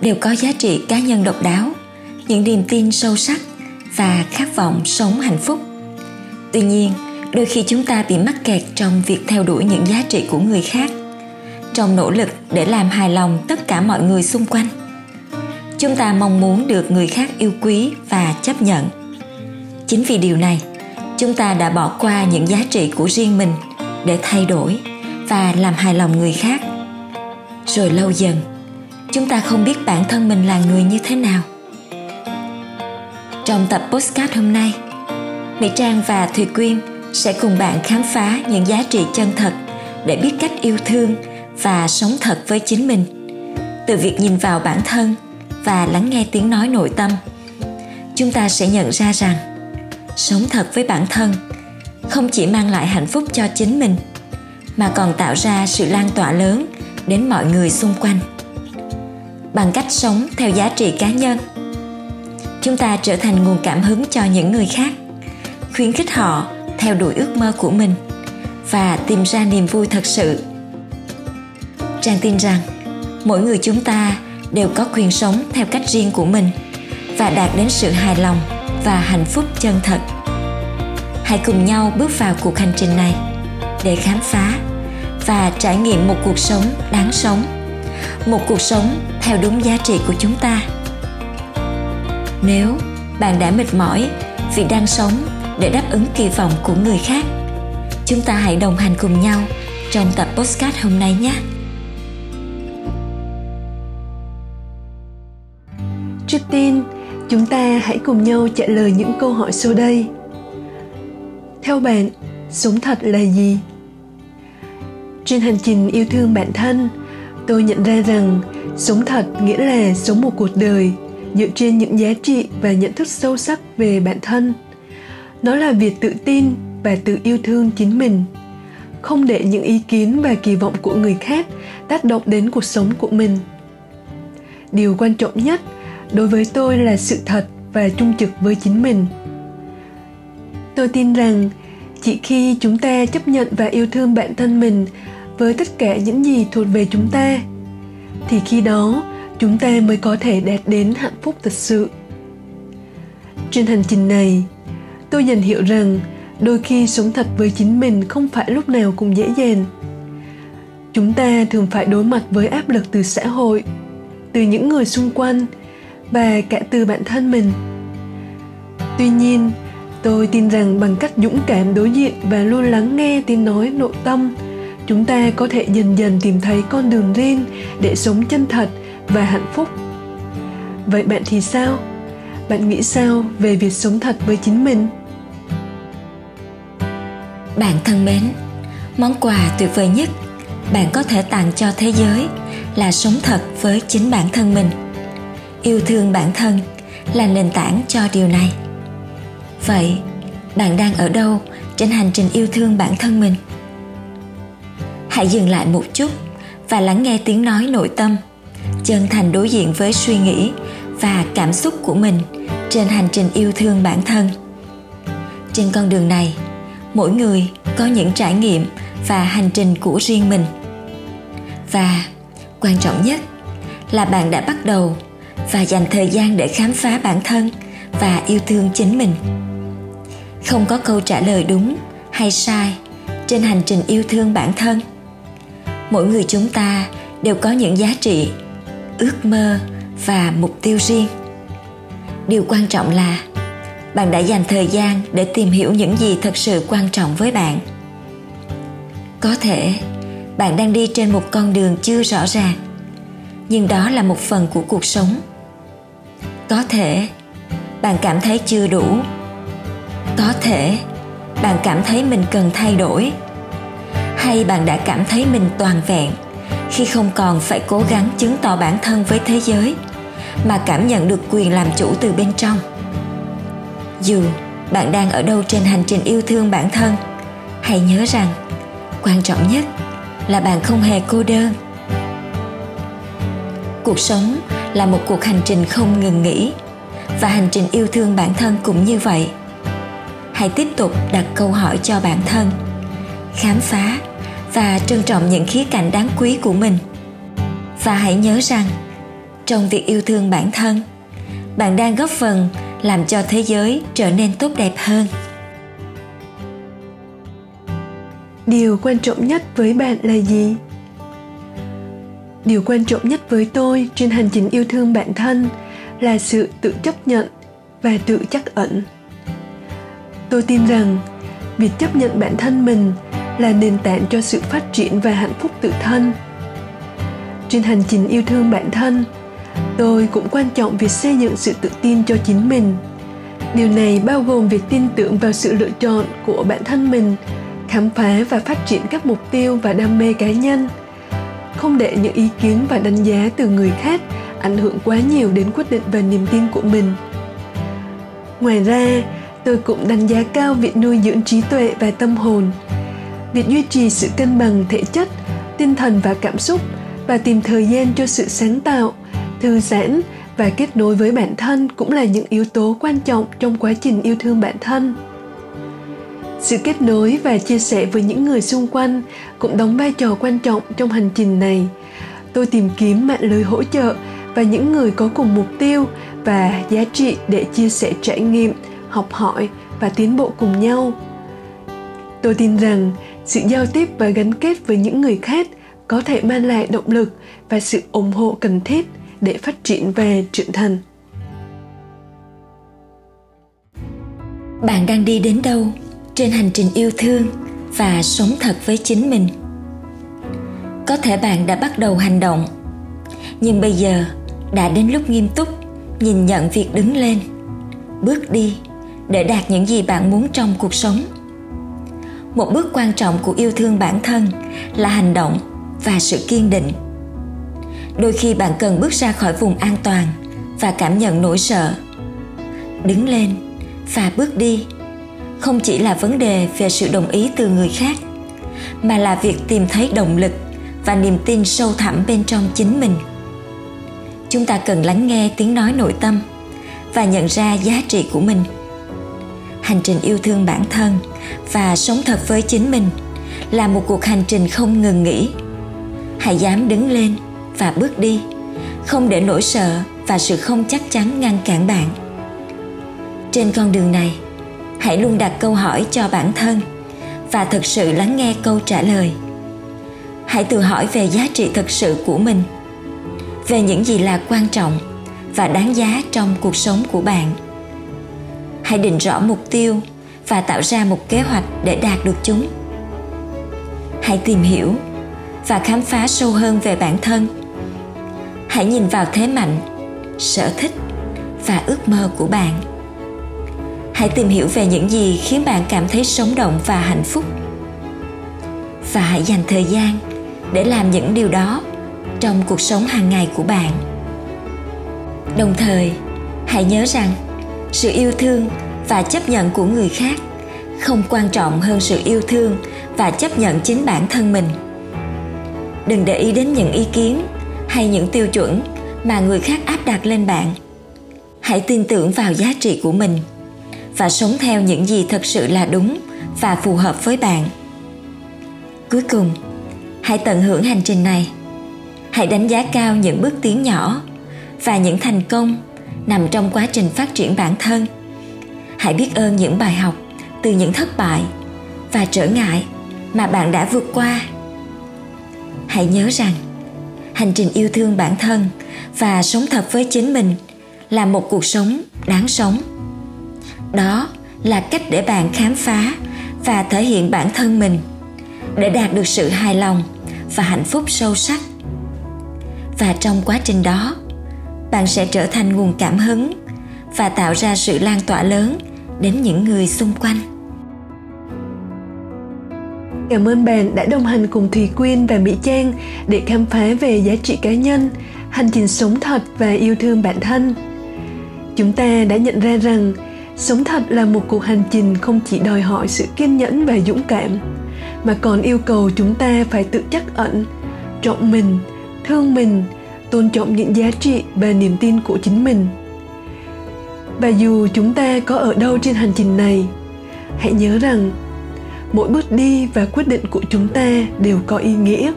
đều có giá trị cá nhân độc đáo, những niềm tin sâu sắc và khát vọng sống hạnh phúc. Tuy nhiên, đôi khi chúng ta bị mắc kẹt trong việc theo đuổi những giá trị của người khác, trong nỗ lực để làm hài lòng tất cả mọi người xung quanh. Chúng ta mong muốn được người khác yêu quý và chấp nhận. Chính vì điều này, chúng ta đã bỏ qua những giá trị của riêng mình để thay đổi và làm hài lòng người khác. Rồi lâu dần chúng ta không biết bản thân mình là người như thế nào. Trong tập postcard hôm nay, mỹ trang và thùy quyên sẽ cùng bạn khám phá những giá trị chân thật để biết cách yêu thương và sống thật với chính mình. Từ việc nhìn vào bản thân và lắng nghe tiếng nói nội tâm, chúng ta sẽ nhận ra rằng sống thật với bản thân không chỉ mang lại hạnh phúc cho chính mình, mà còn tạo ra sự lan tỏa lớn đến mọi người xung quanh bằng cách sống theo giá trị cá nhân. Chúng ta trở thành nguồn cảm hứng cho những người khác, khuyến khích họ theo đuổi ước mơ của mình và tìm ra niềm vui thật sự. Trang tin rằng, mỗi người chúng ta đều có quyền sống theo cách riêng của mình và đạt đến sự hài lòng và hạnh phúc chân thật. Hãy cùng nhau bước vào cuộc hành trình này để khám phá và trải nghiệm một cuộc sống đáng sống một cuộc sống theo đúng giá trị của chúng ta. Nếu bạn đã mệt mỏi vì đang sống để đáp ứng kỳ vọng của người khác, chúng ta hãy đồng hành cùng nhau trong tập postcard hôm nay nhé. Trước tiên, chúng ta hãy cùng nhau trả lời những câu hỏi sau đây. Theo bạn, sống thật là gì? Trên hành trình yêu thương bản thân tôi nhận ra rằng sống thật nghĩa là sống một cuộc đời, dựa trên những giá trị và nhận thức sâu sắc về bản thân. Nó là việc tự tin và tự yêu thương chính mình. Không để những ý kiến và kỳ vọng của người khác tác động đến cuộc sống của mình. Điều quan trọng nhất đối với tôi là sự thật và trung trực với chính mình. Tôi tin rằng chỉ khi chúng ta chấp nhận và yêu thương bản thân mình với tất cả những gì thuộc về chúng ta. Thì khi đó, chúng ta mới có thể đạt đến hạnh phúc thật sự. Trên hành trình này, tôi dần hiểu rằng đôi khi sống thật với chính mình không phải lúc nào cũng dễ dàng. Chúng ta thường phải đối mặt với áp lực từ xã hội, từ những người xung quanh và cả từ bản thân mình. Tuy nhiên, tôi tin rằng bằng cách dũng cảm đối diện và luôn lắng nghe tiếng nói nội tâm chúng ta có thể dần dần tìm thấy con đường riêng để sống chân thật và hạnh phúc. Vậy bạn thì sao? Bạn nghĩ sao về việc sống thật với chính mình? Bạn thân mến, món quà tuyệt vời nhất bạn có thể tặng cho thế giới là sống thật với chính bản thân mình. Yêu thương bản thân là nền tảng cho điều này. Vậy, bạn đang ở đâu trên hành trình yêu thương bản thân mình? Hãy dừng lại một chút và lắng nghe tiếng nói nội tâm, chân thành đối diện với suy nghĩ và cảm xúc của mình trên hành trình yêu thương bản thân. Trên con đường này, mỗi người có những trải nghiệm và hành trình của riêng mình. Và quan trọng nhất là bạn đã bắt đầu và dành thời gian để khám phá bản thân và yêu thương chính mình. Không có câu trả lời đúng hay sai trên hành trình yêu thương bản thân mỗi người chúng ta đều có những giá trị, ước mơ và mục tiêu riêng. Điều quan trọng là bạn đã dành thời gian để tìm hiểu những gì thật sự quan trọng với bạn. Có thể bạn đang đi trên một con đường chưa rõ ràng, nhưng đó là một phần của cuộc sống. Có thể bạn cảm thấy chưa đủ. Có thể bạn cảm thấy mình cần thay đổi hay bạn đã cảm thấy mình toàn vẹn khi không còn phải cố gắng chứng tỏ bản thân với thế giới, mà cảm nhận được quyền làm chủ từ bên trong? Dù bạn đang ở đâu trên hành trình yêu thương bản thân, hãy nhớ rằng quan trọng nhất là bạn không hề cô đơn. Cuộc sống là một cuộc hành trình không ngừng nghỉ và hành trình yêu thương bản thân cũng như vậy. Hãy tiếp tục đặt câu hỏi cho bản thân, khám phá và trân trọng những khía cạnh đáng quý của mình. Và hãy nhớ rằng, trong việc yêu thương bản thân, bạn đang góp phần làm cho thế giới trở nên tốt đẹp hơn. Điều quan trọng nhất với bạn là gì? Điều quan trọng nhất với tôi trên hành trình yêu thương bản thân là sự tự chấp nhận và tự chắc ẩn. Tôi tin rằng, việc chấp nhận bản thân mình là nền tảng cho sự phát triển và hạnh phúc tự thân. Trên hành trình yêu thương bản thân, tôi cũng quan trọng việc xây dựng sự tự tin cho chính mình. Điều này bao gồm việc tin tưởng vào sự lựa chọn của bản thân mình, khám phá và phát triển các mục tiêu và đam mê cá nhân. Không để những ý kiến và đánh giá từ người khác ảnh hưởng quá nhiều đến quyết định và niềm tin của mình. Ngoài ra, tôi cũng đánh giá cao việc nuôi dưỡng trí tuệ và tâm hồn việc duy trì sự cân bằng thể chất, tinh thần và cảm xúc và tìm thời gian cho sự sáng tạo, thư giãn và kết nối với bản thân cũng là những yếu tố quan trọng trong quá trình yêu thương bản thân. Sự kết nối và chia sẻ với những người xung quanh cũng đóng vai trò quan trọng trong hành trình này. Tôi tìm kiếm mạng lưới hỗ trợ và những người có cùng mục tiêu và giá trị để chia sẻ trải nghiệm, học hỏi và tiến bộ cùng nhau. Tôi tin rằng sự giao tiếp và gắn kết với những người khác có thể mang lại động lực và sự ủng hộ cần thiết để phát triển về trưởng thành. Bạn đang đi đến đâu? Trên hành trình yêu thương và sống thật với chính mình. Có thể bạn đã bắt đầu hành động, nhưng bây giờ đã đến lúc nghiêm túc nhìn nhận việc đứng lên, bước đi để đạt những gì bạn muốn trong cuộc sống một bước quan trọng của yêu thương bản thân là hành động và sự kiên định. Đôi khi bạn cần bước ra khỏi vùng an toàn và cảm nhận nỗi sợ. Đứng lên và bước đi không chỉ là vấn đề về sự đồng ý từ người khác, mà là việc tìm thấy động lực và niềm tin sâu thẳm bên trong chính mình. Chúng ta cần lắng nghe tiếng nói nội tâm và nhận ra giá trị của mình. Hành trình yêu thương bản thân và sống thật với chính mình là một cuộc hành trình không ngừng nghỉ. Hãy dám đứng lên và bước đi, không để nỗi sợ và sự không chắc chắn ngăn cản bạn. Trên con đường này, hãy luôn đặt câu hỏi cho bản thân và thực sự lắng nghe câu trả lời. Hãy tự hỏi về giá trị thực sự của mình, về những gì là quan trọng và đáng giá trong cuộc sống của bạn. Hãy định rõ mục tiêu và tạo ra một kế hoạch để đạt được chúng. Hãy tìm hiểu và khám phá sâu hơn về bản thân. Hãy nhìn vào thế mạnh, sở thích và ước mơ của bạn. Hãy tìm hiểu về những gì khiến bạn cảm thấy sống động và hạnh phúc. Và hãy dành thời gian để làm những điều đó trong cuộc sống hàng ngày của bạn. Đồng thời, hãy nhớ rằng sự yêu thương và chấp nhận của người khác, không quan trọng hơn sự yêu thương và chấp nhận chính bản thân mình. Đừng để ý đến những ý kiến hay những tiêu chuẩn mà người khác áp đặt lên bạn. Hãy tin tưởng vào giá trị của mình và sống theo những gì thật sự là đúng và phù hợp với bạn. Cuối cùng, hãy tận hưởng hành trình này. Hãy đánh giá cao những bước tiến nhỏ và những thành công nằm trong quá trình phát triển bản thân hãy biết ơn những bài học từ những thất bại và trở ngại mà bạn đã vượt qua. Hãy nhớ rằng, hành trình yêu thương bản thân và sống thật với chính mình là một cuộc sống đáng sống. Đó là cách để bạn khám phá và thể hiện bản thân mình để đạt được sự hài lòng và hạnh phúc sâu sắc. Và trong quá trình đó, bạn sẽ trở thành nguồn cảm hứng và tạo ra sự lan tỏa lớn đến những người xung quanh Cảm ơn bạn đã đồng hành cùng Thùy Quyên và Mỹ Trang để khám phá về giá trị cá nhân, hành trình sống thật và yêu thương bản thân. Chúng ta đã nhận ra rằng sống thật là một cuộc hành trình không chỉ đòi hỏi sự kiên nhẫn và dũng cảm, mà còn yêu cầu chúng ta phải tự chắc ẩn, trọng mình, thương mình, tôn trọng những giá trị và niềm tin của chính mình. Và dù chúng ta có ở đâu trên hành trình này, hãy nhớ rằng mỗi bước đi và quyết định của chúng ta đều có ý nghĩa.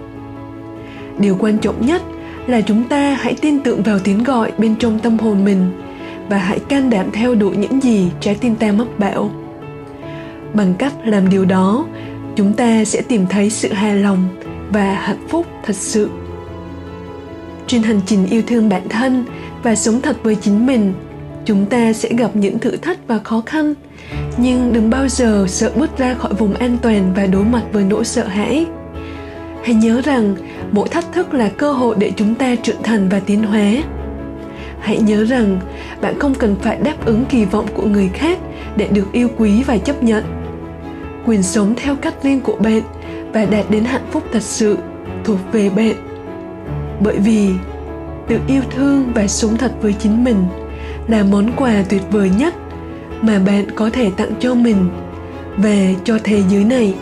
Điều quan trọng nhất là chúng ta hãy tin tưởng vào tiếng gọi bên trong tâm hồn mình và hãy can đảm theo đuổi những gì trái tim ta mách bảo bằng cách làm điều đó chúng ta sẽ tìm thấy sự hài lòng và hạnh phúc thật sự. Trên hành trình yêu thương bản thân và sống thật với chính mình chúng ta sẽ gặp những thử thách và khó khăn. Nhưng đừng bao giờ sợ bước ra khỏi vùng an toàn và đối mặt với nỗi sợ hãi. Hãy nhớ rằng, mỗi thách thức là cơ hội để chúng ta trưởng thành và tiến hóa. Hãy nhớ rằng, bạn không cần phải đáp ứng kỳ vọng của người khác để được yêu quý và chấp nhận. Quyền sống theo cách riêng của bạn và đạt đến hạnh phúc thật sự thuộc về bạn. Bởi vì tự yêu thương và sống thật với chính mình là món quà tuyệt vời nhất mà bạn có thể tặng cho mình. Về cho thế giới này.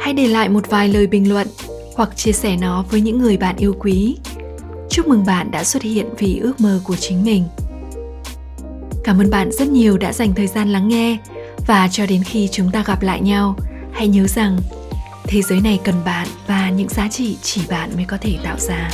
Hãy để lại một vài lời bình luận hoặc chia sẻ nó với những người bạn yêu quý. Chúc mừng bạn đã xuất hiện vì ước mơ của chính mình. Cảm ơn bạn rất nhiều đã dành thời gian lắng nghe và cho đến khi chúng ta gặp lại nhau, hãy nhớ rằng thế giới này cần bạn và những giá trị chỉ bạn mới có thể tạo ra.